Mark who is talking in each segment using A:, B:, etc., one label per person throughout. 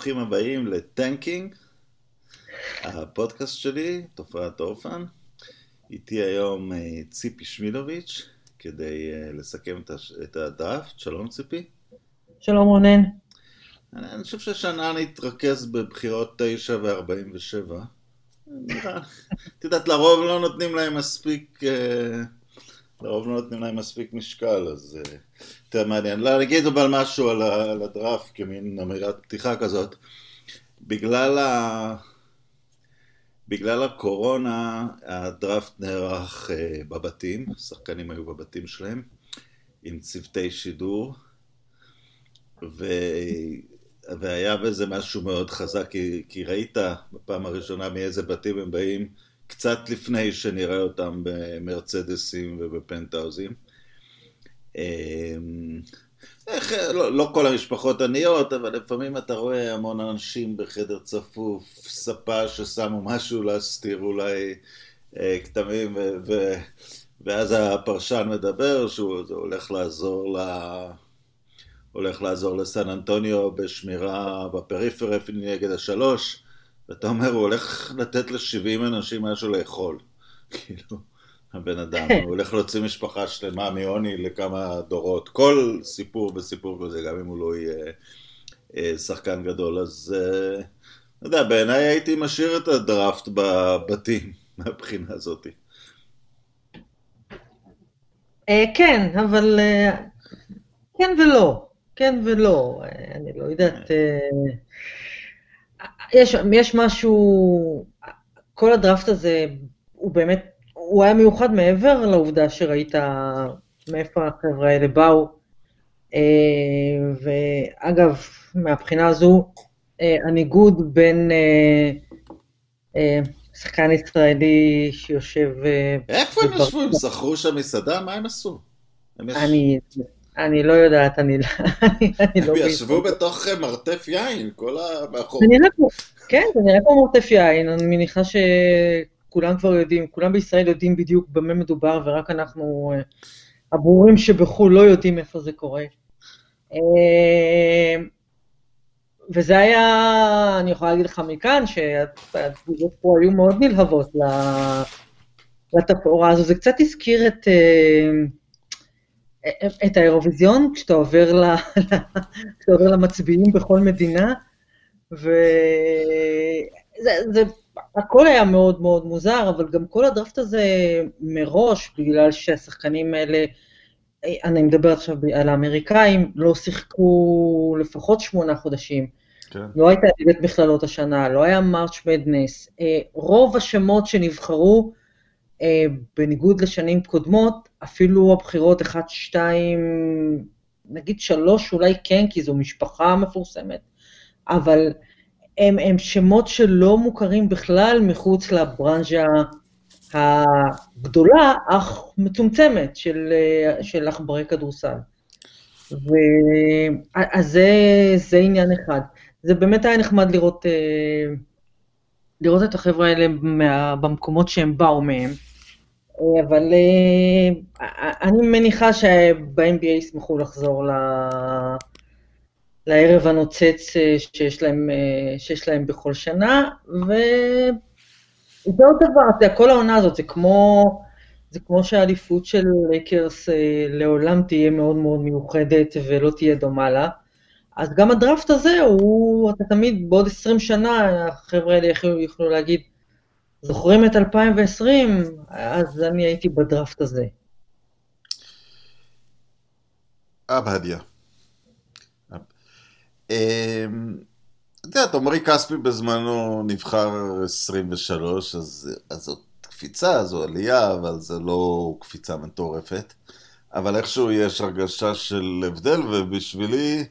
A: ברוכים הבאים לטנקינג, הפודקאסט שלי, תופעת אורפן. איתי היום אה, ציפי שמילוביץ', כדי אה, לסכם את הדראפט. שלום ציפי.
B: שלום רונן.
A: אני, אני חושב שהשנה נתרכז בבחירות 9 ו-47. את יודעת, לרוב לא נותנים להם מספיק... אה, לרוב לא נותנים להם מספיק משקל, אז uh, יותר מעניין. לא, נגיד אבל משהו על, על הדראפט כמין אמירת פתיחה כזאת. בגלל, ה... בגלל הקורונה הדראפט נערך uh, בבתים, השחקנים היו בבתים שלהם, עם צוותי שידור, ו... והיה בזה משהו מאוד חזק, כי, כי ראית בפעם הראשונה מאיזה בתים הם באים, קצת לפני שנראה אותם במרצדסים ובפנטהאוזים. אמ, איך, לא, לא כל המשפחות עניות, אבל לפעמים אתה רואה המון אנשים בחדר צפוף, ספה ששמו משהו להסתיר אולי אה, כתמים, ו, ו, ואז הפרשן מדבר שהוא הולך לעזור ל... הולך לעזור לסן אנטוניו בשמירה בפריפריה נגד השלוש, ואתה אומר, הוא הולך לתת ל-70 אנשים משהו לאכול. כאילו, הבן אדם, הוא הולך להוציא משפחה שלמה מעוני לכמה דורות. כל סיפור וסיפור כזה, גם אם הוא לא יהיה אה, שחקן גדול, אז אה, לא יודע, בעיניי הייתי משאיר את הדראפט בבתים, מהבחינה הזאת.
B: אה, כן, אבל כן ולא. כן ולא. אני לא יודעת... יש, יש משהו, כל הדראפט הזה הוא באמת, הוא היה מיוחד מעבר לעובדה שראית מאיפה החבר'ה האלה באו. אה, ואגב, מהבחינה הזו, אה, הניגוד בין אה, שחקן ישראלי שיושב...
A: איפה הם ישבו? הם זכרו שם מסעדה? מה הם עשו?
B: אני... אני לא יודעת, אני לא...
A: הם ישבו בתוך מרתף יין, כל ה...
B: כן, זה נראה כמו מרתף יין, אני מניחה שכולם כבר יודעים, כולם בישראל יודעים בדיוק במה מדובר, ורק אנחנו, אה, הברורים שבחו"ל לא יודעים איפה זה קורה. אה, וזה היה, אני יכולה להגיד לך מכאן, שהתגובות פה היו מאוד נלהבות לתפאורה הזו. זה קצת הזכיר את... אה, את האירוויזיון, כשאתה עובר, ל, כשאתה עובר למצביעים בכל מדינה, וזה, זה, הכל היה מאוד מאוד מוזר, אבל גם כל הדראפט הזה מראש, בגלל שהשחקנים האלה, אני מדברת עכשיו על האמריקאים, לא שיחקו לפחות שמונה חודשים. כן. לא הייתה ליגת מכללות השנה, לא היה מרץ' מדנס. רוב השמות שנבחרו, אה, בניגוד לשנים קודמות, אפילו הבחירות 1, 2, נגיד 3 אולי כן, כי זו משפחה מפורסמת, אבל הם, הם שמות שלא מוכרים בכלל מחוץ לברנז'ה הגדולה, אך מצומצמת, של, עכברי כדורסל. ו... אז זה, זה עניין אחד. זה באמת היה נחמד לראות, אה, לראות את החבר'ה האלה מה, במקומות שהם באו מהם. אבל אה, אני מניחה שב-NBA ישמחו לחזור ל... לערב הנוצץ אה, שיש להם, אה, שיש להם בכל שנה, וזה עוד דבר, כל העונה הזאת, זה כמו, זה כמו שהאליפות של לייקרס לעולם תהיה מאוד מאוד מיוחדת ולא תהיה דומה לה. אז גם הדראפט הזה, הוא, אתה תמיד, בעוד 20 שנה, החבר'ה האלה יוכלו להגיד, זוכרים את 2020? אז אני הייתי בדראפט הזה.
A: עבדיה. אמ, את יודעת, עמרי כספי בזמנו נבחר 23, אז, אז זאת קפיצה, זו עלייה, אבל זה לא קפיצה מטורפת. אבל איכשהו יש הרגשה של הבדל, ובשבילי...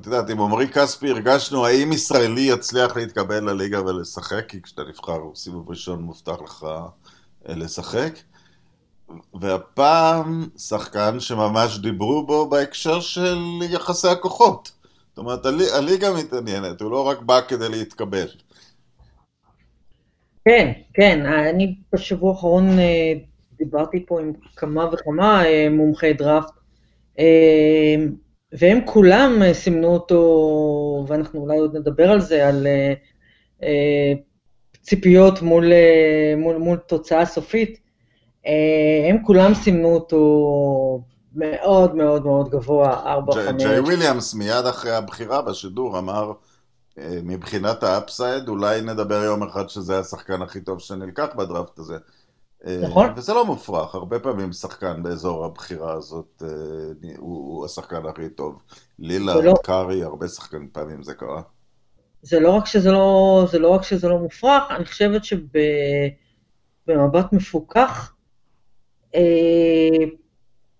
A: את יודעת, עם עמרי כספי הרגשנו האם ישראלי יצליח להתקבל לליגה ולשחק, כי כשאתה נבחר סיבוב ראשון מובטח לך אה, לשחק. והפעם שחקן שממש דיברו בו בהקשר של יחסי הכוחות. זאת אומרת, הליגה מתעניינת, הוא לא רק בא כדי להתקבל.
B: כן, כן, אני בשבוע האחרון אה, דיברתי פה עם כמה וכמה אה, מומחי דראפט. והם כולם סימנו אותו, ואנחנו אולי עוד נדבר על זה, על ציפיות מול, מול, מול תוצאה סופית, הם כולם סימנו אותו מאוד מאוד מאוד גבוה, 4-5.
A: ג'יי וויליאמס מיד אחרי הבחירה בשידור אמר, מבחינת ה upside, אולי נדבר יום אחד שזה השחקן הכי טוב שנלקח בדראפט הזה.
B: נכון.
A: וזה לא מופרך, הרבה פעמים שחקן באזור הבחירה הזאת הוא, הוא השחקן הכי טוב. לילה, לא... קארי, הרבה שחקנים פעמים זה קרה.
B: זה לא רק שזה לא, זה לא רק שזה לא מופרך, אני חושבת שבמבט מפוקח, אה,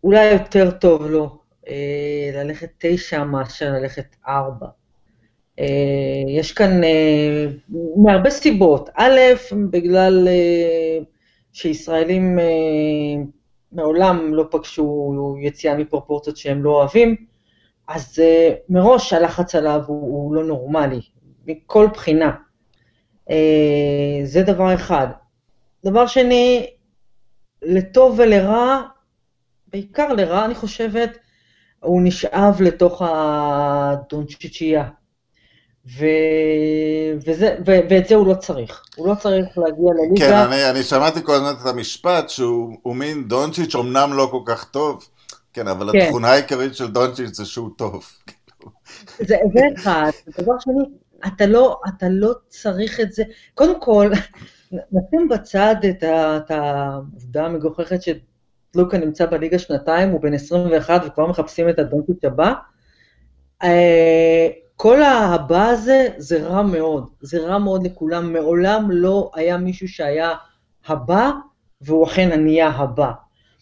B: אולי יותר טוב לו אה, ללכת תשע מאשר ללכת ארבע. אה, יש כאן אה, מהרבה סיבות. א', בגלל אה, שישראלים אה, מעולם לא פגשו יציאה מפרופורציות שהם לא אוהבים, אז אה, מראש הלחץ עליו הוא, הוא לא נורמלי, מכל בחינה. אה, זה דבר אחד. דבר שני, לטוב ולרע, בעיקר לרע אני חושבת, הוא נשאב לתוך הדונצ'יצ'ייה. ו... וזה, ו... ואת זה הוא לא צריך. הוא לא צריך להגיע לליגה.
A: כן, אני, אני שמעתי כל הזמן את המשפט שהוא מין דונצ'יץ' אמנם לא כל כך טוב, כן, אבל כן. התכונה העיקרית של דונצ'יץ' זה שהוא טוב.
B: זה, זה אחד. דבר שני, אתה לא, אתה לא צריך את זה. קודם כל, נשים בצד את, ה, את העובדה המגוחכת שלוקה נמצא בליגה שנתיים, הוא בן 21 וכבר מחפשים את הדונצ'יץ' הבא. אה, כל ההבא הזה זה רע מאוד, זה רע מאוד לכולם, מעולם לא היה מישהו שהיה הבא, והוא אכן הנהיה הבא.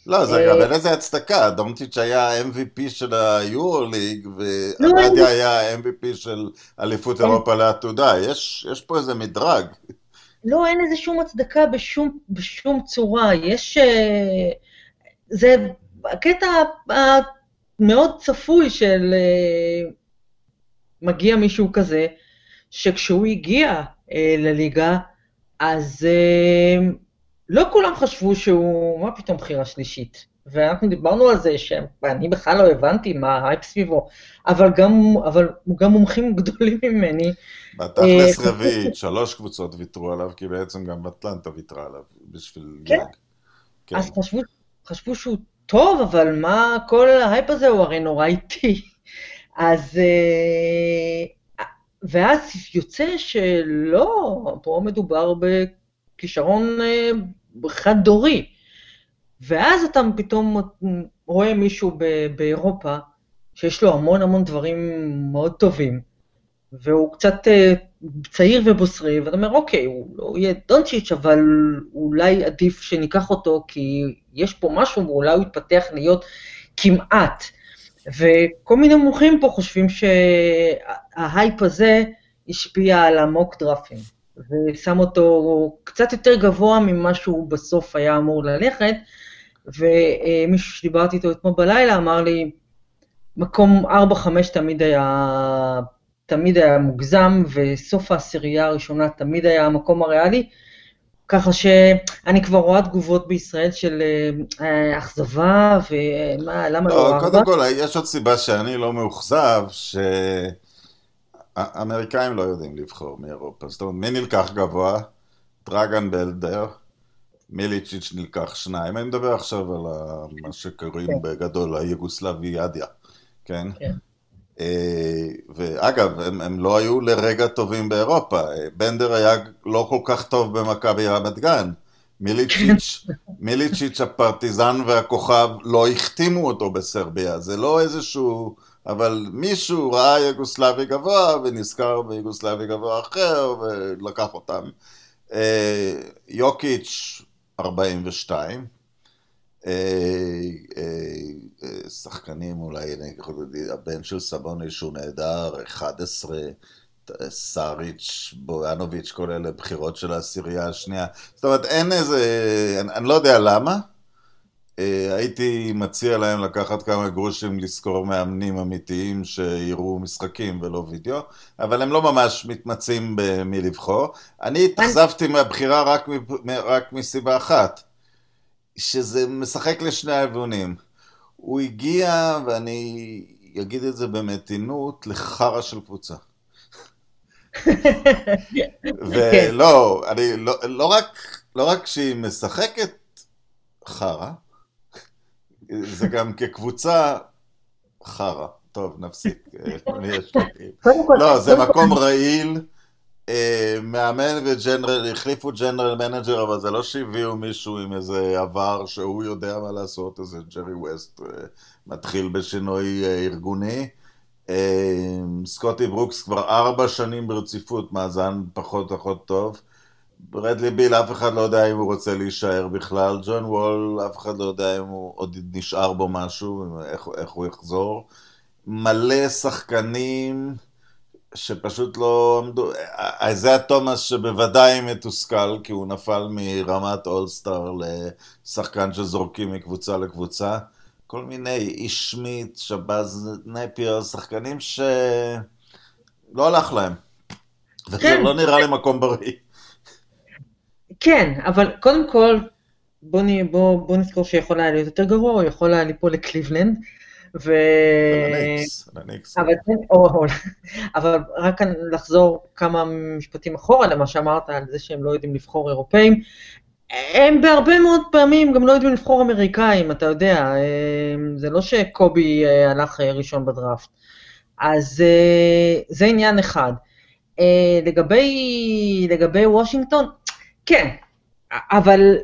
A: לא, זה גם אין איזה הצדקה, דונטיץ' היה MVP של היורו ליג, ועבדיה היה MVP של אליפות אירופה לעתודה, יש פה איזה מדרג.
B: לא, אין איזה שום הצדקה בשום, בשום צורה, יש... אה, זה הקטע המאוד צפוי של... אה, מגיע מישהו כזה, שכשהוא הגיע אה, לליגה, אז אה, לא כולם חשבו שהוא, מה פתאום בחירה שלישית? ואנחנו דיברנו על זה, שאני בכלל לא הבנתי מה ההייפ סביבו, אבל גם, אבל גם מומחים גדולים ממני.
A: בתכלס אה, רביעית, שלוש קבוצות ויתרו עליו, כי בעצם גם אטלנטה ויתרה עליו בשביל
B: כן. גג. כן. אז חשבו, חשבו שהוא טוב, אבל מה, כל ההייפ הזה הוא הרי נורא איטי. אז, אה, ואז יוצא שלא, פה מדובר בכישרון אה, חד-דורי. ואז אתה פתאום רואה מישהו באירופה שיש לו המון המון דברים מאוד טובים, והוא קצת אה, צעיר ובוסרי, ואתה אומר, אוקיי, הוא לא יהיה דונצ'יץ', אבל אולי עדיף שניקח אותו, כי יש פה משהו, ואולי הוא יתפתח להיות כמעט וכל מיני מומחים פה חושבים שההייפ הזה השפיע על המוק דרפים, ושם אותו קצת יותר גבוה ממה שהוא בסוף היה אמור ללכת, ומישהו שדיברתי איתו אתמול בלילה אמר לי, מקום 4-5 תמיד היה, תמיד היה מוגזם, וסוף העשירייה הראשונה תמיד היה המקום הריאלי, ככה שאני כבר רואה תגובות בישראל של אה, אכזבה, ומה, למה לא,
A: לא קודם כל, יש עוד סיבה שאני לא מאוכזב, שהאמריקאים לא יודעים לבחור מאירופה. זאת אומרת, מי נלקח גבוה? דרגן בלדר, מיליצ'יץ' נלקח שניים. אני מדבר עכשיו על מה שקוראים כן. בגדול היוגוסלביאדיה, כן? כן. אה, ואגב, הם, הם לא היו לרגע טובים באירופה. בנדר היה לא כל כך טוב במכבי רמת גן. מיליצ'יץ', מיליצ'יץ' הפרטיזן והכוכב לא החתימו אותו בסרביה, זה לא איזשהו... אבל מישהו ראה יוגוסלבי גבוה ונזכר ביוגוסלבי גבוה אחר ולקח אותם. אה, יוקיץ' 42, אה, אה, שחקנים אולי, הבן של סבוני שהוא נהדר, 11, סאריץ', בויאנוביץ', כל אלה בחירות של העשירייה השנייה. זאת אומרת, אין איזה, אני, אני לא יודע למה. אה, הייתי מציע להם לקחת כמה גרושים לשכור מאמנים אמיתיים שיראו משחקים ולא וידאו, אבל הם לא ממש מתמצאים במי לבחור. אני התאכזבתי מהבחירה רק, רק מסיבה אחת. שזה משחק לשני הכיוונים. הוא הגיע, ואני אגיד את זה במתינות, לחרא של קבוצה. ולא, אני לא, לא רק, לא רק שהיא משחקת חרא, זה גם כקבוצה חרא. טוב, נפסיק. לא, זה מקום רעיל. אה, מאמן ו general, החליפו general manager, אבל זה לא שהביאו מישהו עם איזה עבר שהוא יודע מה לעשות, איזה ג'רי ווסט אה, מתחיל בשינוי אה, ארגוני. סקוטי ברוקס כבר ארבע שנים ברציפות, מאזן פחות פחות טוב. ברדלי ביל, אף אחד לא יודע אם הוא רוצה להישאר בכלל. ג'ון וול, אף אחד לא יודע אם הוא עוד נשאר בו משהו, איך, איך הוא יחזור. מלא שחקנים שפשוט לא עמדו, איזיה תומאס שבוודאי מתוסכל כי הוא נפל מרמת אולסטאר לשחקן שזורקים מקבוצה לקבוצה. כל מיני איש שמית, שבאז נפייר, שחקנים שלא הלך להם. וזה כן. לא נראה לי מקום בריא.
B: כן, אבל קודם כל, בוא, בוא, בוא נזכור שיכול היה להיות יותר גרוע, הוא יכול היה ליפול לקליבלנד. ו... אבל, או, או, אבל רק לחזור כמה משפטים אחורה למה שאמרת על זה שהם לא יודעים לבחור אירופאים. הם בהרבה מאוד פעמים גם לא יודעים לבחור אמריקאים, אתה יודע, זה לא שקובי אה, הלך אה, ראשון בדראפט. אז אה, זה עניין אחד. לגבי, לגבי וושינגטון, כן, אבל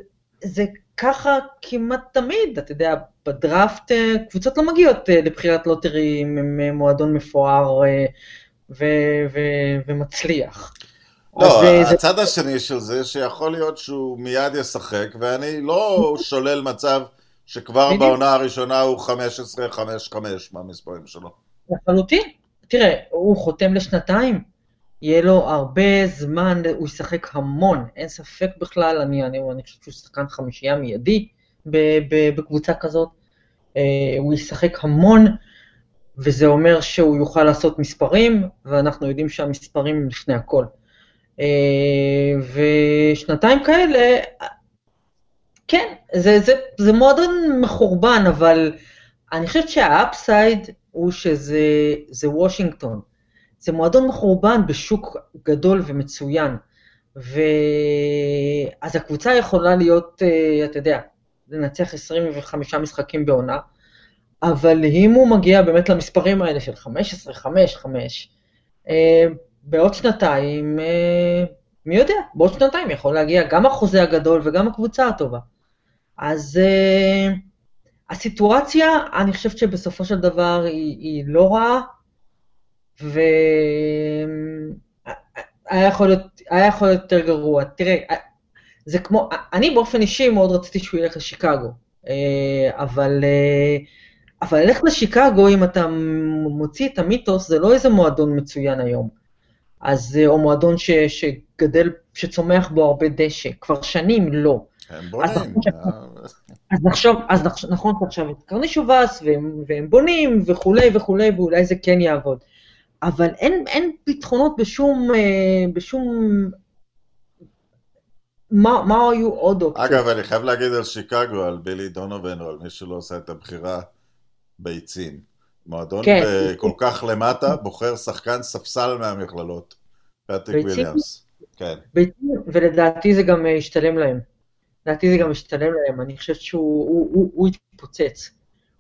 B: זה ככה כמעט תמיד, אתה יודע, בדראפט אה, קבוצות לא מגיעות אה, לבחירת lottery עם אה, מועדון מפואר ו- ו- ומצליח.
A: לא, הצד זה... השני של זה, שיכול להיות שהוא מיד ישחק, ואני לא שולל מצב שכבר בדיוק. בעונה הראשונה הוא 15-5-5 מהמספרים שלו.
B: לחלוטין. תראה, הוא חותם לשנתיים, יהיה לו הרבה זמן, הוא ישחק המון, אין ספק בכלל, אני, אני, אני חושב שהוא שחקן חמישייה מיידי בקבוצה כזאת. אה, הוא ישחק המון, וזה אומר שהוא יוכל לעשות מספרים, ואנחנו יודעים שהמספרים הם לפני הכל. אה, ושנתיים כאלה, כן, זה, זה, זה מועדון מחורבן, אבל אני חושבת שהאפסייד הוא שזה וושינגטון. זה מועדון מחורבן בשוק גדול ומצוין. ואז הקבוצה יכולה להיות, אה, אתה יודע, לנצח 25 משחקים בעונה, אבל אם הוא מגיע באמת למספרים האלה של 15, 5, 5, אה, בעוד שנתיים, אה, מי יודע, בעוד שנתיים יכול להגיע גם החוזה הגדול וגם הקבוצה הטובה. אז אה, הסיטואציה, אני חושבת שבסופו של דבר היא, היא לא רעה, והיה יכול, להיות, יכול להיות יותר גרוע. תראה, זה כמו, אני באופן אישי מאוד רציתי שהוא ילך לשיקגו, אה, אבל, אה, אבל ללכת לשיקגו, אם אתה מוציא את המיתוס, זה לא איזה מועדון מצוין היום. אז, אה, או מועדון ש, שגדל, שצומח בו הרבה דשא, כבר שנים לא.
A: הם בונים.
B: אז נחשוב, אז נכון שעכשיו את קרנישובס, והם, והם בונים וכולי וכולי, ואולי זה כן יעבוד. אבל אין, אין פתרונות בשום, בשום מה, מה היו עוד אופציות?
A: אגב, אני חייב להגיד על שיקגו, על בילי דונובן, או על מי שלא עושה את הבחירה ביצים. מועדון כן. כל כך למטה, בוחר שחקן ספסל מהמכללות. פטריק וויליאמס. כן.
B: ביצים, ולדעתי זה גם ישתלם להם. לדעתי זה גם ישתלם להם, אני חושבת שהוא הוא, הוא, הוא התפוצץ.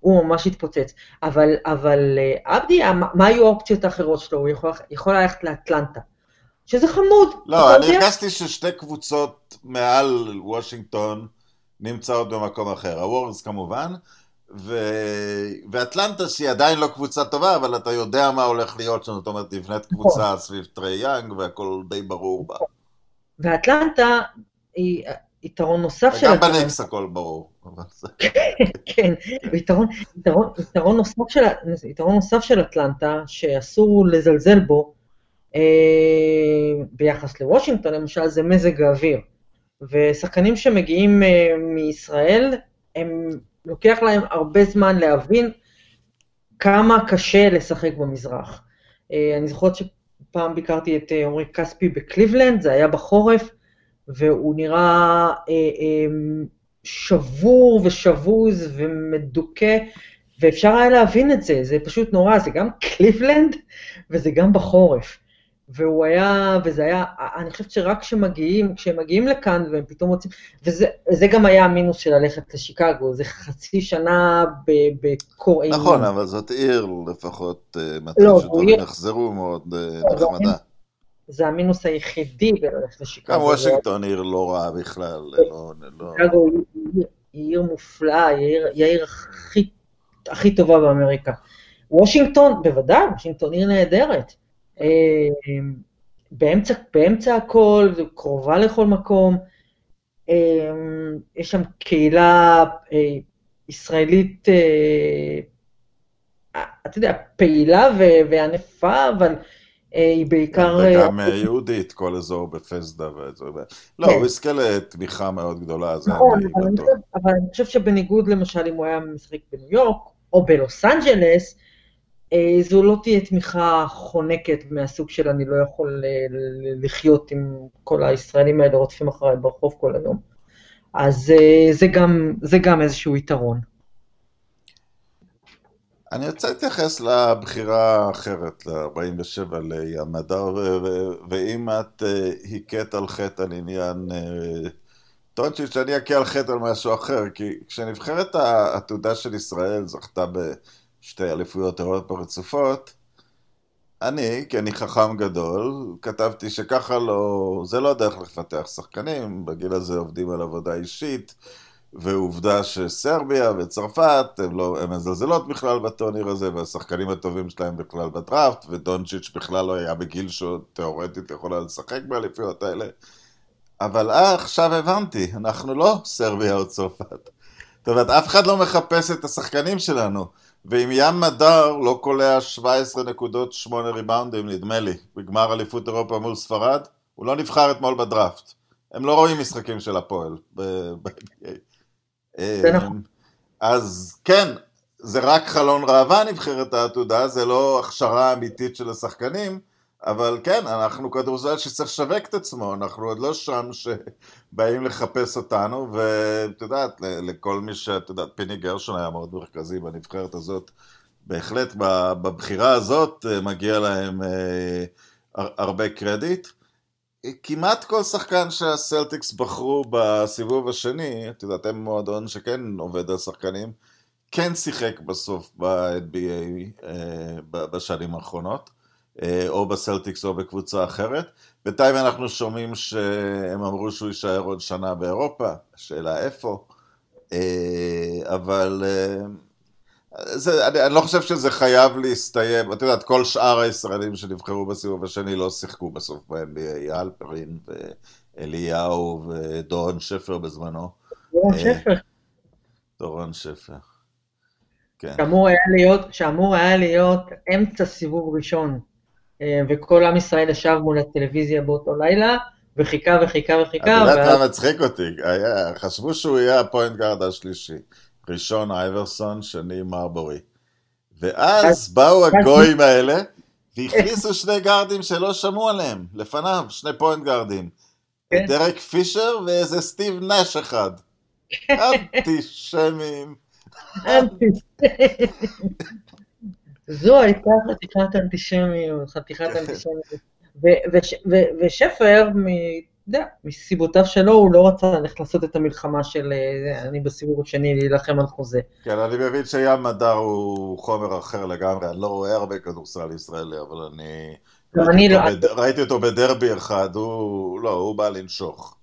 B: הוא ממש התפוצץ. אבל, אבל אה, עבדי, מה היו האופציות האחרות שלו? הוא יכול, יכול ללכת לאטלנטה. שזה חמוד.
A: לא, אני הרגשתי ששתי קבוצות מעל וושינגטון נמצאות במקום אחר. הוורס כמובן, ו... ואטלנטה שהיא עדיין לא קבוצה טובה, אבל אתה יודע מה הולך להיות שם, זאת אומרת, נבנית קבוצה נכון. סביב טרי יאנג והכל די ברור בה.
B: ואטלנטה היא יתרון נוסף
A: של... וגם בנקס הכל ברור.
B: כן, יתרון, יתרון, יתרון, נוסף של, יתרון נוסף של אטלנטה, שאסור לזלזל בו, אה, ביחס לוושינגטון למשל, זה מזג האוויר. ושחקנים שמגיעים אה, מישראל, הם, לוקח להם הרבה זמן להבין כמה קשה לשחק במזרח. אה, אני זוכרת שפעם ביקרתי את עמרי כספי בקליבלנד, זה היה בחורף, והוא נראה שבור ושבוז ומדוכא, ואפשר היה להבין את זה, זה פשוט נורא, זה גם קליבלנד וזה גם בחורף. והוא היה, וזה היה, אני חושבת שרק כשמגיעים, כשהם מגיעים לכאן והם פתאום רוצים, וזה גם היה המינוס של ללכת לשיקגו, זה חצי שנה בקור
A: אימים. נכון, אבל זאת עיר לפחות, אה, מתי לא, שדברים יחזרו מאוד אה, לא, נחמדה.
B: זה המינוס היחידי בללכת לשיקגו.
A: גם וושינגטון עיר לא רעה בכלל. לא,
B: לא- שיקגו היא עיר מופלאה, היא העיר הכי טובה באמריקה. וושינגטון, בוודאי, וושינגטון עיר נהדרת. אה, באמצע, באמצע הכל, קרובה לכל מקום. אה, יש שם קהילה אה, ישראלית, אתה יודע, פעילה וענפה, אבל היא בעיקר...
A: וגם יהודית, כל אזור בפסדה. לא, כן. הוא יזכה לתמיכה מאוד גדולה, זה
B: נכון, אבל אני חושב שבניגוד למשל אם הוא היה משחק בניו יורק, או בלוס אנג'לס, אה, זו לא תהיה תמיכה חונקת מהסוג של אני לא יכול אה, לחיות עם כל הישראלים האלה רודפים אחריי ברחוב כל היום. אז אה, זה גם, זה גם איזשהו יתרון.
A: אני רוצה להתייחס לבחירה האחרת, ל-47, לימדר, ואם את הכית על חטא על עניין טונצ'יץ', אני אכה על חטא על משהו אחר, כי כשנבחרת העתודה של ישראל זכתה ב... שתי אליפויות אירופה רצופות, אני, כי אני חכם גדול, כתבתי שככה לא, זה לא הדרך לפתח שחקנים, בגיל הזה עובדים על עבודה אישית, ועובדה שסרביה וצרפת, הם, לא, מזלזלות בכלל בטורניר הזה, והשחקנים הטובים שלהם בכלל בדראפט, ודונצ'יץ' בכלל לא היה בגיל שהוא תאורטית יכולה לשחק באליפויות האלה. אבל אה, עכשיו הבנתי, אנחנו לא סרביה או צרפת. זאת אומרת, אף אחד לא מחפש את השחקנים שלנו. ואם ים מדר לא קולע 17 נקודות 8 ריבאונדים, נדמה לי, בגמר אליפות אירופה מול ספרד, הוא לא נבחר אתמול בדראפט. הם לא רואים משחקים של הפועל ב-NBA.
B: נכון.
A: אז כן, זה רק חלון ראווה נבחרת העתודה, זה לא הכשרה אמיתית של השחקנים, אבל כן, אנחנו כדורסל שצריך לשווק את עצמו, אנחנו עוד לא שם שבאים לחפש אותנו, ואת יודעת, לכל מי שאת יודעת, פיני גרשון היה מאוד מרכזי בנבחרת הזאת, בהחלט בבחירה הזאת אה, מגיע להם אה, הרבה קרדיט. כמעט כל שחקן שהסלטיקס בחרו בסיבוב השני, את יודעת, הם מועדון שכן עובד על שחקנים, כן שיחק בסוף ב-NBA אה, בשנים האחרונות. אה, או בסלטיקס או בקבוצה אחרת. בינתיים אנחנו שומעים שהם אמרו שהוא יישאר עוד שנה באירופה, השאלה איפה. אה, אבל זה, אני, אני לא חושב שזה חייב להסתיים, את יודעת, כל שאר הישראלים שנבחרו בסיבוב השני לא שיחקו בסוף ב-NBA, אלפרין ואליהו ודורון שפר בזמנו.
B: דורון שפר.
A: דורון שפר.
B: כן. שאמור היה להיות, שאמור היה להיות אמצע סיבוב ראשון. אה, וכל עם ישראל ישב מול הטלוויזיה באותו לילה, וחיכה וחיכה וחיכה.
A: את יודעת מה מצחיק אותי? היה, חשבו שהוא יהיה הפוינט גארד השלישי. ראשון אייברסון, שני מרבורי. ואז באו הגויים האלה, והכניסו שני גארדים שלא שמעו עליהם, לפניו, שני פוינט גארדים. כן. דרק פישר ואיזה סטיב נש אחד. אנטישמים.
B: זו הייתה חתיכת אנטישמיות, חתיכת. אנטישמיות. ושפר, מסיבותיו שלו, הוא לא רצה ללכת לעשות את המלחמה של אה, אני בסיבוב השני להילחם על חוזה.
A: כן, אני מבין שים מדר הוא חומר אחר לגמרי, אני לא רואה הרבה כדורסל ישראלי, אבל אני... ראיתי, לא... בד... ראיתי אותו בדרבי אחד, הוא... לא, הוא בא לנשוך.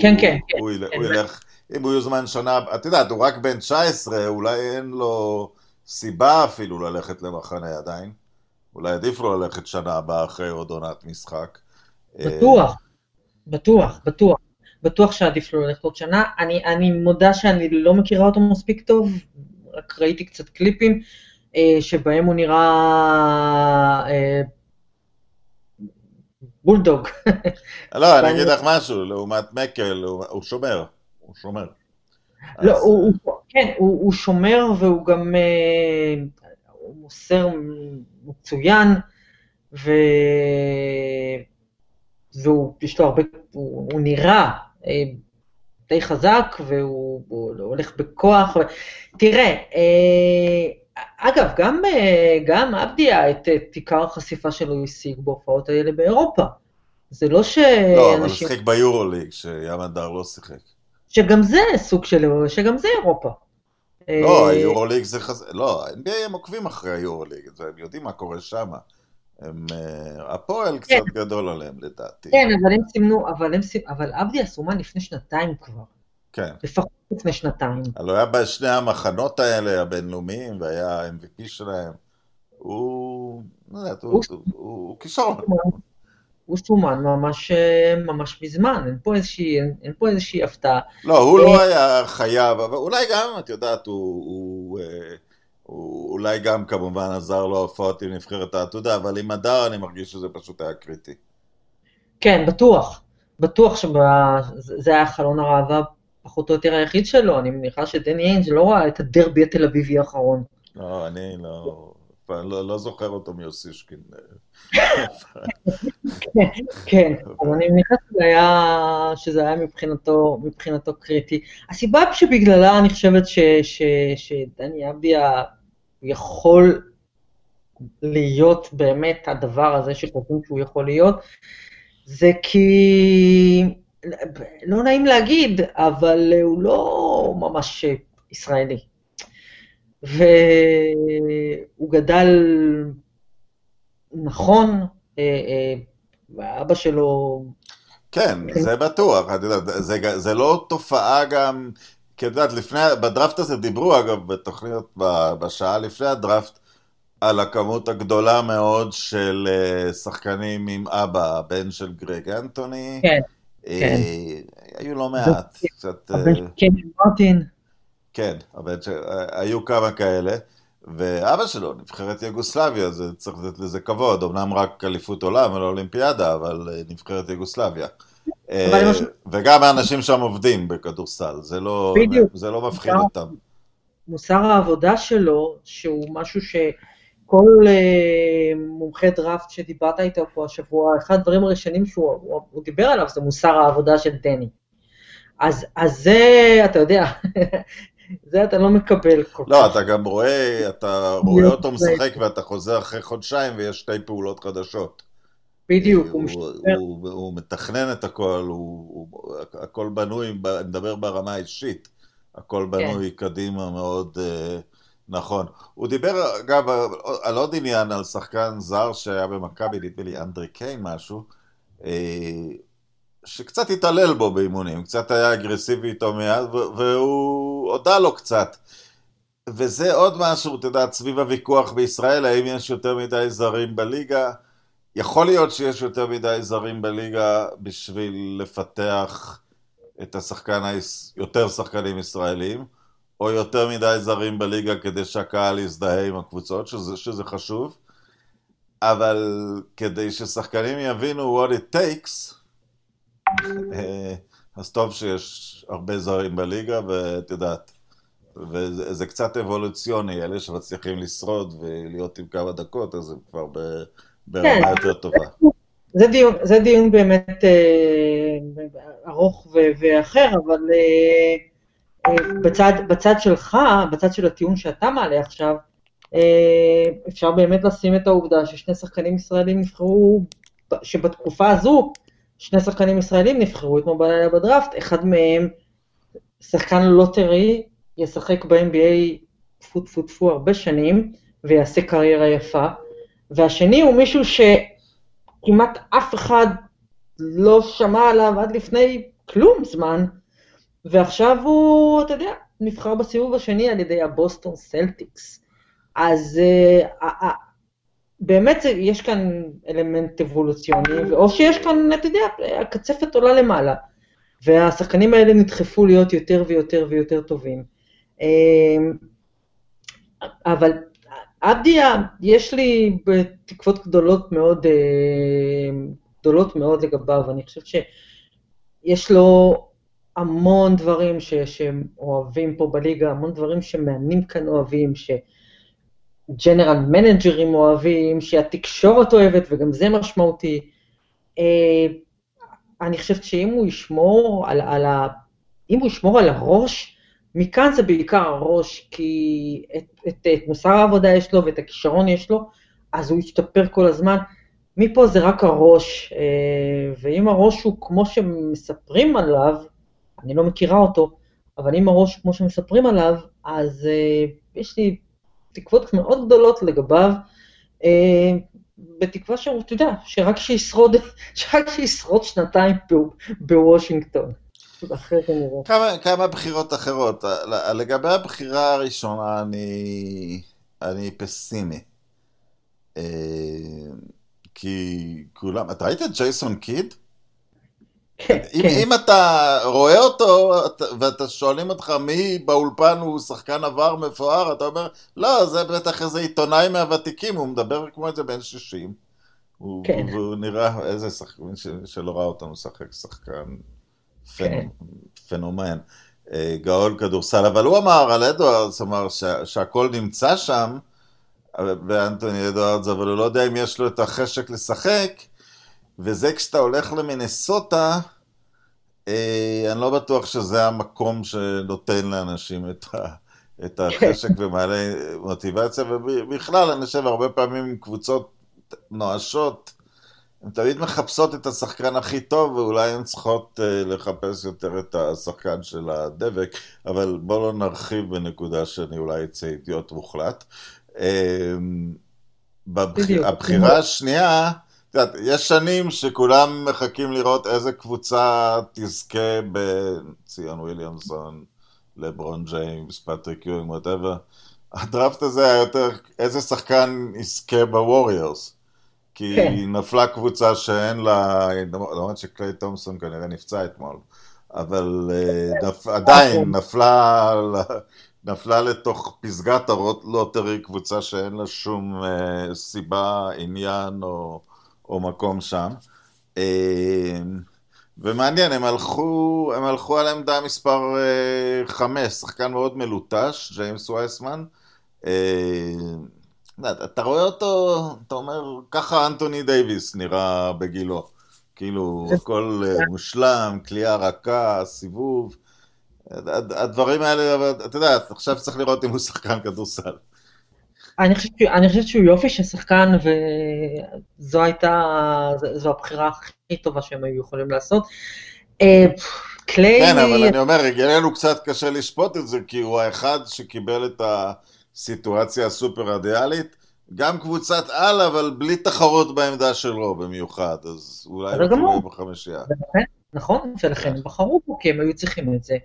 B: כן, כן.
A: הוא, כן, הוא ילך, אם הוא יוזמן שנה, את יודעת, הוא רק בן 19, אולי אין לו... סיבה אפילו ללכת למחנה עדיין. אולי עדיף לו ללכת שנה הבאה אחרי עוד עונת משחק.
B: בטוח, בטוח, בטוח. בטוח שעדיף לו ללכת עוד שנה. אני, אני מודה שאני לא מכירה אותו מספיק טוב, רק ראיתי קצת קליפים אה, שבהם הוא נראה אה, בולדוג.
A: לא, אני אגיד לך משהו, לעומת מקל, הוא שומר, הוא שומר.
B: לא, הוא, כן, הוא, הוא שומר והוא גם אה, הוא מוסר מצוין, ו... והוא, יש לו הרבה, הוא, הוא נראה אה, די חזק, והוא הולך בכוח. ו... תראה, אה, אגב, גם, אה, גם אבדיה את, את עיקר החשיפה שלו השיג בהופעות האלה באירופה. זה לא שאנשים...
A: לא, אבל הוא שיחק ביורוליג, שים הדר לא שיחק.
B: שגם זה סוג של... שגם זה אירופה.
A: לא,
B: אה,
A: היורוליג זה חז... לא, ה-NBA הם עוקבים אחרי היורוליג, הם יודעים מה קורה שם. הם... אה, הפועל קצת גדול עליהם לדעתי.
B: כן, אבל הם סימנו, אבל הם סימנו, אבל אבדיה סומן לפני שנתיים כבר.
A: כן.
B: לפחות לפני שנתיים.
A: הלוא היה בשני המחנות האלה הבינלאומיים, והיה ה-MVP שלהם. הוא... לא יודעת, הוא-
B: הוא-
A: הוא- הוא כישרון.
B: הוא סומן ממש, אה, ממש מזמן, אין פה איזושהי, אין, פה איזושהי הפתעה.
A: לא, הוא לא היה חייב, אבל אולי גם, את יודעת, הוא... אה, הוא אולי גם כמובן עזר לו הופעות עם נבחרת העתודה, אבל עם הדר אני מרגיש שזה פשוט היה קריטי.
B: כן, בטוח. בטוח שזה היה חלון הראווה פחות או יותר היחיד שלו, אני מניחה שדני איינג' לא ראה את הדרבי התל אביבי האחרון.
A: לא, אני לא... לא, לא זוכר אותו מיוסישקין.
B: כן, אז אני מניחה שזה היה, שזה היה מבחינתו, מבחינתו קריטי. הסיבה שבגללה אני חושבת שדני אבדיה יכול להיות באמת הדבר הזה שחושבים שהוא יכול להיות, זה כי, לא נעים להגיד, אבל הוא לא ממש ישראלי. והוא גדל נכון, אה, אה, אבא שלו...
A: כן, זה בטוח, יודעת, זה, זה לא תופעה גם, כי את יודעת, לפני, בדראפט הזה דיברו אגב בתוכניות בשעה לפני הדראפט, על הכמות הגדולה מאוד של אה, שחקנים עם אבא, הבן של גרג אנטוני.
B: כן,
A: אה,
B: כן.
A: היו לא מעט, קצת...
B: הבן
A: אה,
B: של קני מרטין.
A: כן, הבן של... היו כמה כאלה, ואבא שלו, נבחרת יוגוסלביה, זה צריך לתת לזה כבוד, אמנם רק אליפות עולם ולא אולימפיאדה, אבל אה, נבחרת יוגוסלביה. אה, וגם האנשים שם עובדים בכדורסל, זה לא,
B: בדיוק.
A: זה לא מפחיד
B: גם-
A: אותם.
B: מוסר העבודה שלו, שהוא משהו שכל אה, מומחה דראפט שדיברת איתו פה השבוע, אחד הדברים הראשונים שהוא הוא, הוא דיבר עליו זה מוסר העבודה של דני. אז, אז זה, אתה יודע, זה אתה לא מקבל כל
A: לא,
B: כך.
A: אתה גם רואה, אתה רואה אותו משחק ואתה חוזר אחרי חודשיים ויש שתי פעולות חדשות.
B: בדיוק,
A: הוא,
B: הוא משתפר.
A: הוא, הוא מתכנן את הכל, הוא, הוא, הכל בנוי, אני מדבר ברמה האישית, הכל
B: כן.
A: בנוי קדימה מאוד אה, נכון. הוא דיבר, אגב, על עוד עניין, על שחקן זר שהיה במכבי, נדמה לי אנדרי קיין משהו, אה, שקצת התעלל בו באימונים, קצת היה אגרסיבי איתו ו- והוא הודה לו קצת. וזה עוד משהו, אתה יודע, סביב הוויכוח בישראל, האם יש יותר מדי זרים בליגה? יכול להיות שיש יותר מדי זרים בליגה בשביל לפתח את השחקן. יותר שחקנים ישראלים, או יותר מדי זרים בליגה כדי שהקהל יזדהה עם הקבוצות, שזה, שזה חשוב, אבל כדי ששחקנים יבינו what it takes, אה, אז טוב שיש הרבה זרים בליגה, ואת יודעת, וזה זה קצת אבולוציוני, אלה שמצליחים לשרוד ולהיות עם כמה דקות, אז הם כבר ב, ברמה
B: כן.
A: יותר טובה.
B: זה דיון, זה דיון באמת אה, ארוך ו- ואחר, אבל אה, אה, בצד, בצד שלך, בצד של הטיעון שאתה מעלה עכשיו, אה, אפשר באמת לשים את העובדה ששני שחקנים ישראלים נבחרו, שבתקופה הזו שני שחקנים ישראלים נבחרו אתמול בלילה בדראפט, אחד מהם שחקן lottery, ישחק ב-NBA טפו טפו טפו הרבה שנים, ויעשה קריירה יפה, והשני הוא מישהו שכמעט אף אחד לא שמע עליו עד לפני כלום זמן, ועכשיו הוא, אתה יודע, נבחר בסיבוב השני על ידי הבוסטון סלטיקס. אז uh, uh, uh, באמת יש כאן אלמנט אבולוציוני, או שיש כאן, אתה יודע, הקצפת עולה למעלה, והשחקנים האלה נדחפו להיות יותר ויותר ויותר טובים. אמ, אבל אבדיה, יש לי תקוות גדולות מאוד, אה, גדולות מאוד לגביו, אני חושבת שיש לו המון דברים ש, שהם אוהבים פה בליגה, המון דברים שמאמנים כאן אוהבים, שג'נרל מנג'רים אוהבים, שהתקשורת אוהבת, וגם זה משמעותי. אה, אני חושבת שאם הוא ישמור על, על ה... אם הוא ישמור על הראש מכאן זה בעיקר הראש, כי את, את, את מוסר העבודה יש לו ואת הכישרון יש לו, אז הוא ישתפר כל הזמן. מפה זה רק הראש, אה, ואם הראש הוא כמו שמספרים עליו, אני לא מכירה אותו, אבל אם הראש כמו שמספרים עליו, אז אה, יש לי תקוות מאוד גדולות לגביו, אה, בתקווה שאתה יודע, שרק שישרוד, שרק שישרוד שנתיים בוושינגטון.
A: כמה, כמה בחירות אחרות. לגבי הבחירה הראשונה אני, אני פסימי. כי כולם, אתה ראית את ג'ייסון קיד?
B: כן,
A: אם,
B: כן.
A: אם אתה רואה אותו ואתה שואלים אותך מי באולפן הוא שחקן עבר מפואר, אתה אומר, לא, זה בטח איזה עיתונאי מהוותיקים, הוא מדבר כמו איזה בן 60. הוא,
B: כן.
A: והוא נראה, איזה שחקן, ש, שלא ראה אותנו משחק, שחקן. פנומן, אה, גאול כדורסל, אבל הוא אמר על אדוארדס, אמר שה, שהכל נמצא שם, באנטוני אדוארדס, אבל הוא לא יודע אם יש לו את החשק לשחק, וזה כשאתה הולך למינסוטה, אה, אני לא בטוח שזה המקום שנותן לאנשים את, ה, את החשק ומעלה מוטיבציה, ובכלל, אני חושב, הרבה פעמים קבוצות נואשות, הן תמיד מחפשות את השחקן הכי טוב, ואולי הן צריכות אה, לחפש יותר את השחקן של הדבק, אבל בואו לא נרחיב בנקודה שאני אולי אצא אידיוט מוחלט.
B: בדיוק.
A: הבחירה השנייה, את יודעת, יש שנים שכולם מחכים לראות איזה קבוצה תזכה בציון וויליאמסון, לברון ג'יימס, פטריק יואינג, whatever. הדראפט הזה היה יותר איזה שחקן יזכה בווריורס. כי
B: כן.
A: נפלה קבוצה שאין לה, למרות שקליי תומסון כנראה נפצע אתמול, אבל אה, נפ, עדיין נפלה, נפלה לתוך פסגת ה lottery קבוצה שאין לה שום אה, סיבה, עניין או, או מקום שם. אה, ומעניין, הם הלכו, הם הלכו על עמדה מספר 5, שחקן מאוד מלוטש, ג'יימס וייסמן. אתה רואה אותו, אתה אומר, ככה אנטוני דייוויס נראה בגילו. כאילו, הכל אה, מושלם, כליאה רכה, סיבוב. הדברים האלה, אתה יודע, עכשיו צריך לראות אם הוא שחקן כדורסל.
B: אני חושבת, אני חושבת שהוא יופי של שחקן, וזו הייתה, זו הבחירה הכי טובה שהם היו יכולים לעשות. אה, קליי...
A: כן, אבל אני אומר, הגיע קצת קשה לשפוט את זה, כי הוא האחד שקיבל את הסיטואציה הסופר אידיאלית. גם קבוצת על, אבל בלי תחרות בעמדה שלו במיוחד, אז אולי
B: גמור.
A: יהיה בחמישייה.
B: נכון, ולכן הם בחרו בו, כי הם היו צריכים את זה.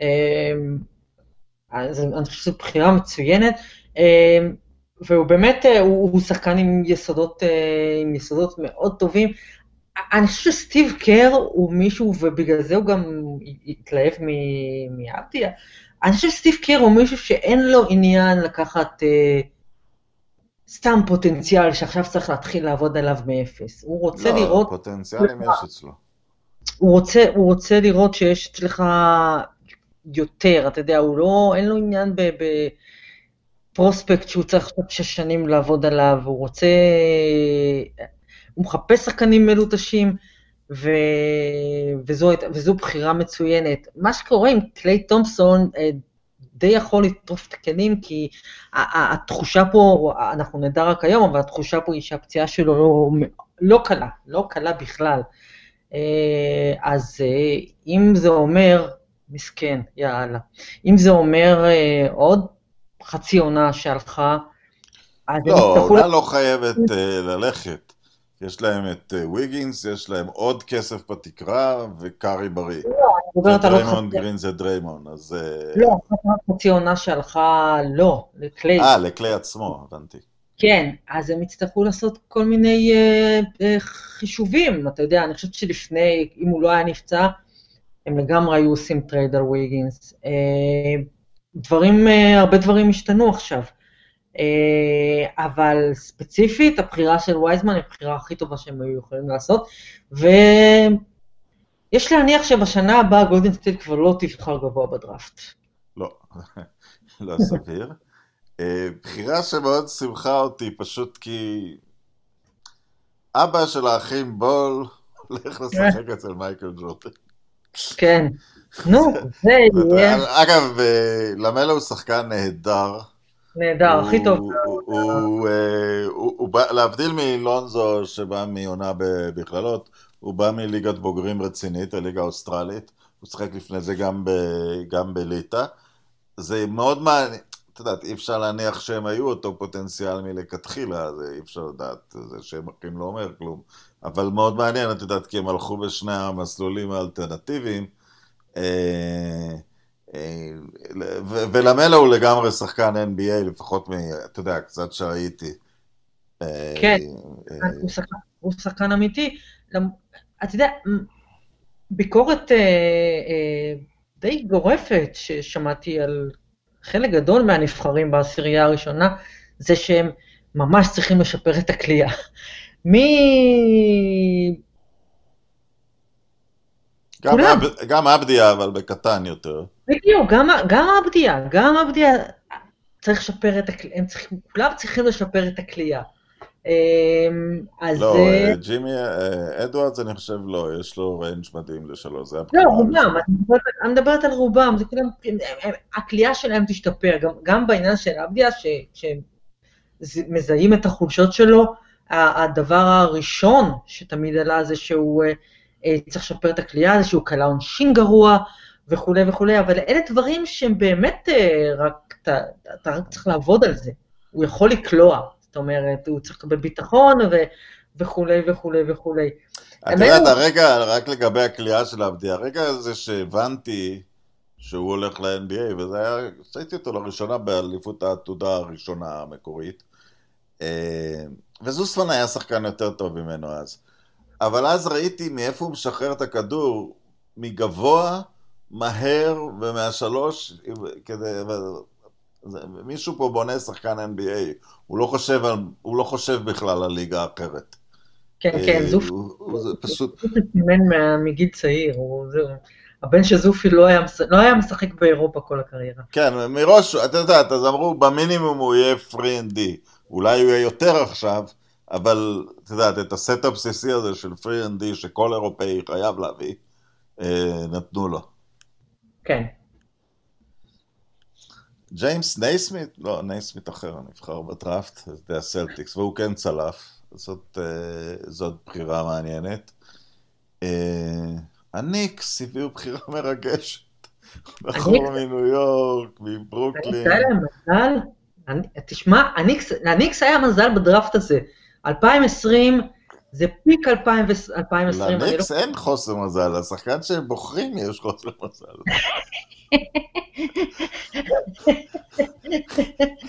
B: אמ, אז אני חושבת שזו בחירה מצוינת, אמ, והוא באמת, אה, הוא הוא שחקן עם יסודות, אה, עם יסודות מאוד טובים. אני חושבת שסטיב קר הוא מישהו, ובגלל זה הוא גם התלהב מ- מאבדיה, אני חושבת שסטיב קר הוא מישהו שאין לו עניין לקחת אה, סתם פוטנציאל שעכשיו צריך להתחיל לעבוד עליו מאפס. הוא רוצה
A: לא,
B: לראות...
A: פוטנציאלים יש אצלו.
B: הוא רוצה, הוא רוצה לראות שיש אצלך יותר, אתה יודע, הוא לא, אין לו עניין בפרוספקט שהוא צריך עכשיו שש שנים לעבוד עליו, הוא רוצה, הוא מחפש שחקנים מלוטשים, ו, וזו, וזו בחירה מצוינת. מה שקורה עם קליי תומפסון, אה, די יכול לטרוף את הכלים, כי התחושה פה, אנחנו נדע רק היום, אבל התחושה פה היא שהפציעה שלו לא, לא קלה, לא קלה בכלל. אה, אז אה, אם זה אומר, מסכן, יאללה, אם זה אומר עוד חצי עונה שהלכה, אז
A: לא. העונה לא חייבת ללכת. יש להם את אה, ויגינס, יש להם עוד כסף בתקרה, וקארי בריא.
B: אני מדברת על עוד חצי...
A: גרין זה דריימונד, אז... אה,
B: לא, חצי עונה שהלכה, לא, לקליי.
A: אה, לקליי עצמו, הבנתי.
B: כן, אז הם יצטרכו לעשות כל מיני אה, אה, חישובים, אתה יודע, אני חושבת שלפני, אם הוא לא היה נפצע, הם לגמרי היו עושים trade על ויגינס. אה, דברים, אה, הרבה דברים השתנו עכשיו. אה, אבל ספציפית, הבחירה של וייזמן היא הבחירה הכי טובה שהם היו יכולים לעשות, ויש להניח שבשנה הבאה גולדן סטייט כבר לא תבחר גבוה בדראפט.
A: לא, לא סביר. אה, בחירה שמאוד שימחה אותי, פשוט כי אבא של האחים בול הולך לשחק אצל מייקל ג'ורדן.
B: כן. נו, זה יהיה.
A: אגב, אה, למלה הוא שחקן נהדר.
B: נהדר, הכי טוב.
A: הוא בא, להבדיל מלונזו שבא מעונה בכללות, הוא בא מליגת בוגרים רצינית, הליגה האוסטרלית. הוא שיחק לפני זה גם, ב, גם בליטא. זה מאוד מעניין, את יודעת, אי אפשר להניח שהם היו אותו פוטנציאל מלכתחילה, זה אי אפשר לדעת, זה שם אחים לא אומר כלום. אבל מאוד מעניין, את יודעת, כי הם הלכו בשני המסלולים האלטרנטיביים. אה, אה, ולמלה הוא לגמרי שחקן NBA, לפחות מ... אתה יודע, קצת שראיתי.
B: אה, כן, הוא שחקן אמיתי. אתה יודע, ביקורת די גורפת ששמעתי על חלק גדול מהנבחרים בעשירייה הראשונה, זה שהם ממש צריכים לשפר את הכלייה. מי...
A: גם אבדיה, אבל בקטן יותר.
B: בדיוק, גם, גם אבדיה, גם אבדיה צריך לשפר את הקליעה, הם צריכים, כולם צריכים לשפר את הקליעה.
A: אמ, אז... לא, אה, ג'ימי אה, אדוארדס אני חושב לא, יש לו range מדהים לשלוש, זה
B: הבחירה. לא, רובם, אני מדברת על רובם, זה כאילו, הקליעה שלהם תשתפר, גם בעניין של אבדיה, שמזהים את החולשות שלו, הדבר הראשון שתמיד עלה זה שהוא אה, צריך לשפר את הכלייה, שהוא קלע עונשין גרוע וכולי וכולי, אבל אלה דברים שהם באמת רק, אתה רק צריך לעבוד על זה, הוא יכול לקלוע. זאת אומרת, הוא צריך לקבל ביטחון ו... וכולי וכולי וכולי.
A: את יודעת, הרגע, רק לגבי הקליעה של עבדי, הרגע הזה שהבנתי שהוא הולך ל-NBA, וזה היה, עשיתי אותו לראשונה באליפות העתודה הראשונה המקורית, אה, וזוסמן היה שחקן יותר טוב ממנו אז. אבל אז ראיתי מאיפה הוא משחרר את הכדור, מגבוה, מהר ומהשלוש, כדי, מישהו פה בונה שחקן NBA, הוא לא חושב, על, הוא לא חושב בכלל על ליגה אחרת.
B: כן, כן, אה, זופי,
A: הוא פשוט...
B: הוא סימן מגיל צעיר, הוא. הבן של זופי לא היה, לא היה משחק באירופה כל הקריירה.
A: כן, מראש, את יודעת, אז אמרו, במינימום הוא יהיה פרי אנד די. אולי הוא יהיה יותר עכשיו, אבל את יודעת, את הסט הבסיסי הזה של three and D, שכל אירופאי חייב להביא, אה, נתנו לו.
B: כן.
A: ג'יימס נייסמית, לא, נייסמית אחר נבחר בדראפט, זה הסלטיקס, והוא כן צלף, זאת, אה, זאת בחירה מעניינת. אה, הניקס הביאו בחירה מרגשת, בחור מניו יורק, מברוקלין.
B: תשמע, הניקס היה מזל בדראפט הזה. 2020 זה פיק 2020.
A: לניקס לא- אין חוסר מזל, לשחקן שהם בוחרים יש חוסר מזל.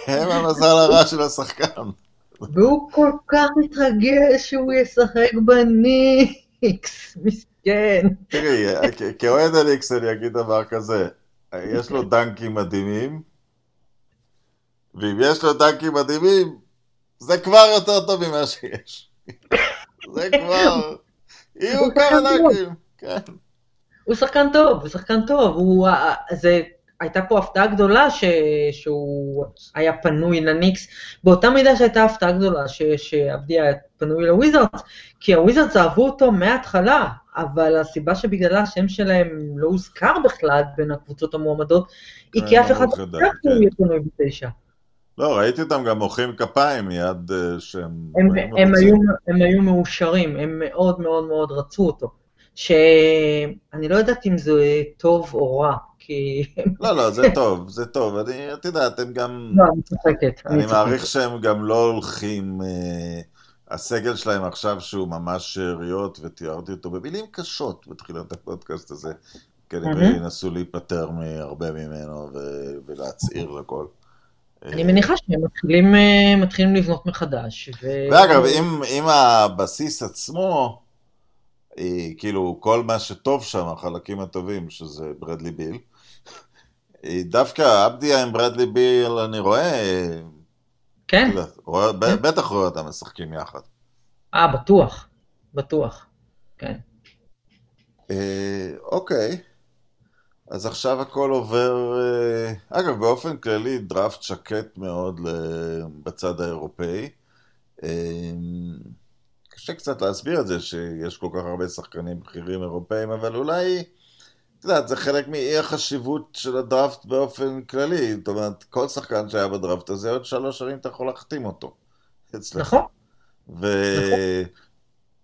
A: הם המזל הרע של השחקן.
B: והוא כל כך מתרגש שהוא ישחק בניקס, מסכן.
A: תראי, כאוהד הניקס אני אגיד דבר כזה, יש לו דנקים מדהימים, ואם יש לו דנקים מדהימים, זה כבר יותר טוב ממה שיש. זה כבר... יהיו כמה דנקים, כן.
B: הוא שחקן טוב, הוא שחקן טוב, הוא... זה... הייתה פה הפתעה גדולה ש... שהוא היה פנוי לניקס, באותה מידה שהייתה הפתעה גדולה ש... שעבדי היה פנוי לוויזרדס, כי הוויזרדס אהבו אותו מההתחלה, אבל הסיבה שבגללה השם שלהם לא הוזכר בכלל בין הקבוצות המועמדות, היא כי אף אחד לא חשב שהוא יהיה פנוי בתשע.
A: לא, ראיתי אותם גם מוחאים כפיים מיד אה, שהם...
B: הם, הם, היו, הם היו מאושרים, הם מאוד מאוד מאוד רצו אותו. שאני לא יודעת אם זה טוב או רע, כי...
A: לא, לא, זה טוב, זה טוב. אני, את יודעת, הם גם...
B: לא, אני צוחקת.
A: אני מעריך שהם גם לא הולכים... אה, הסגל שלהם עכשיו שהוא ממש שאריות, ותיארתי אותו במילים קשות בתחילת הפודקאסט הזה, כנראה ינסו להיפטר מהרבה ממנו ולהצעיר לכל.
B: אני מניחה שהם מתחילים, אה, מתחילים לבנות מחדש.
A: ו... ואגב, אם, אם הבסיס עצמו, היא, כאילו, כל מה שטוב שם, החלקים הטובים, שזה ברדלי ביל, דווקא אבדיה עם ברדלי ביל, אני רואה...
B: כן?
A: רואה, בטח רואה אותם משחקים יחד.
B: אה, בטוח. בטוח. כן.
A: אה, אוקיי. אז עכשיו הכל עובר, אה, אגב, באופן כללי, דראפט שקט מאוד בצד האירופאי. אה, קשה קצת להסביר את זה שיש כל כך הרבה שחקנים בכירים אירופאים, אבל אולי את יודעת, זה חלק מאי החשיבות של הדראפט באופן כללי. זאת אומרת, כל שחקן שהיה בדראפט הזה, עוד שלוש שנים אתה יכול להחתים אותו. אצלך.
B: נכון.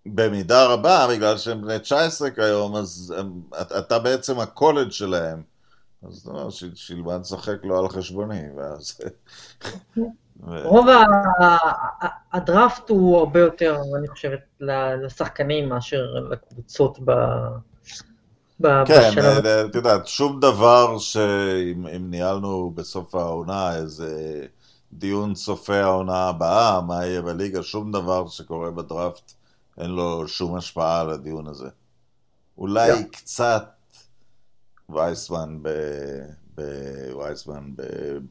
A: ובמידה רבה, בגלל שהם בני 19 כיום, אז הם, אתה בעצם הקולג' שלהם. אז אתה אומר, שילמד לשחק לו על חשבוני, ואז...
B: רוב הדראפט הוא הרבה יותר, אני חושבת, לשחקנים מאשר לקבוצות ב...
A: כן, את יודעת, שום דבר שאם ניהלנו בסוף העונה איזה דיון צופה העונה הבאה, מה יהיה בליגה, שום דבר שקורה בדראפט אין לו שום השפעה על הדיון הזה. אולי קצת וייסמן ב... בווייסמן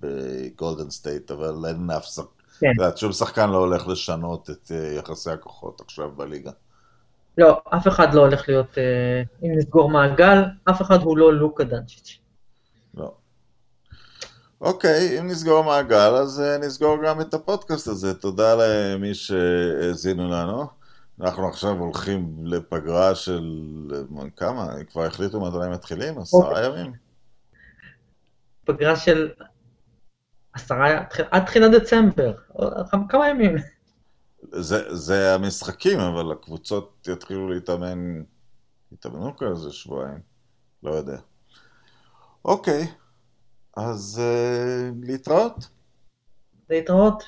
A: בגולדן סטייט, אבל אין אף שחקן, כן. שום שחקן לא הולך לשנות את אה, יחסי הכוחות עכשיו בליגה.
B: לא, אף אחד לא הולך להיות, אה, אם נסגור מעגל, אף אחד הוא לא לוקה דנצ'יץ'.
A: לא. אוקיי, אם נסגור מעגל, אז אה, נסגור גם את הפודקאסט הזה. תודה למי שהאזינו לנו. אנחנו עכשיו הולכים לפגרה של כמה? כבר החליטו מתי מתחילים? עשרה אוקיי. ימים?
B: פגרה של עשרה, עד תחילת דצמבר, כמה ימים.
A: זה, זה המשחקים, אבל הקבוצות יתחילו להתאמן, יתאמנו כאיזה שבועיים, לא יודע. אוקיי, אז uh, להתראות.
B: להתראות.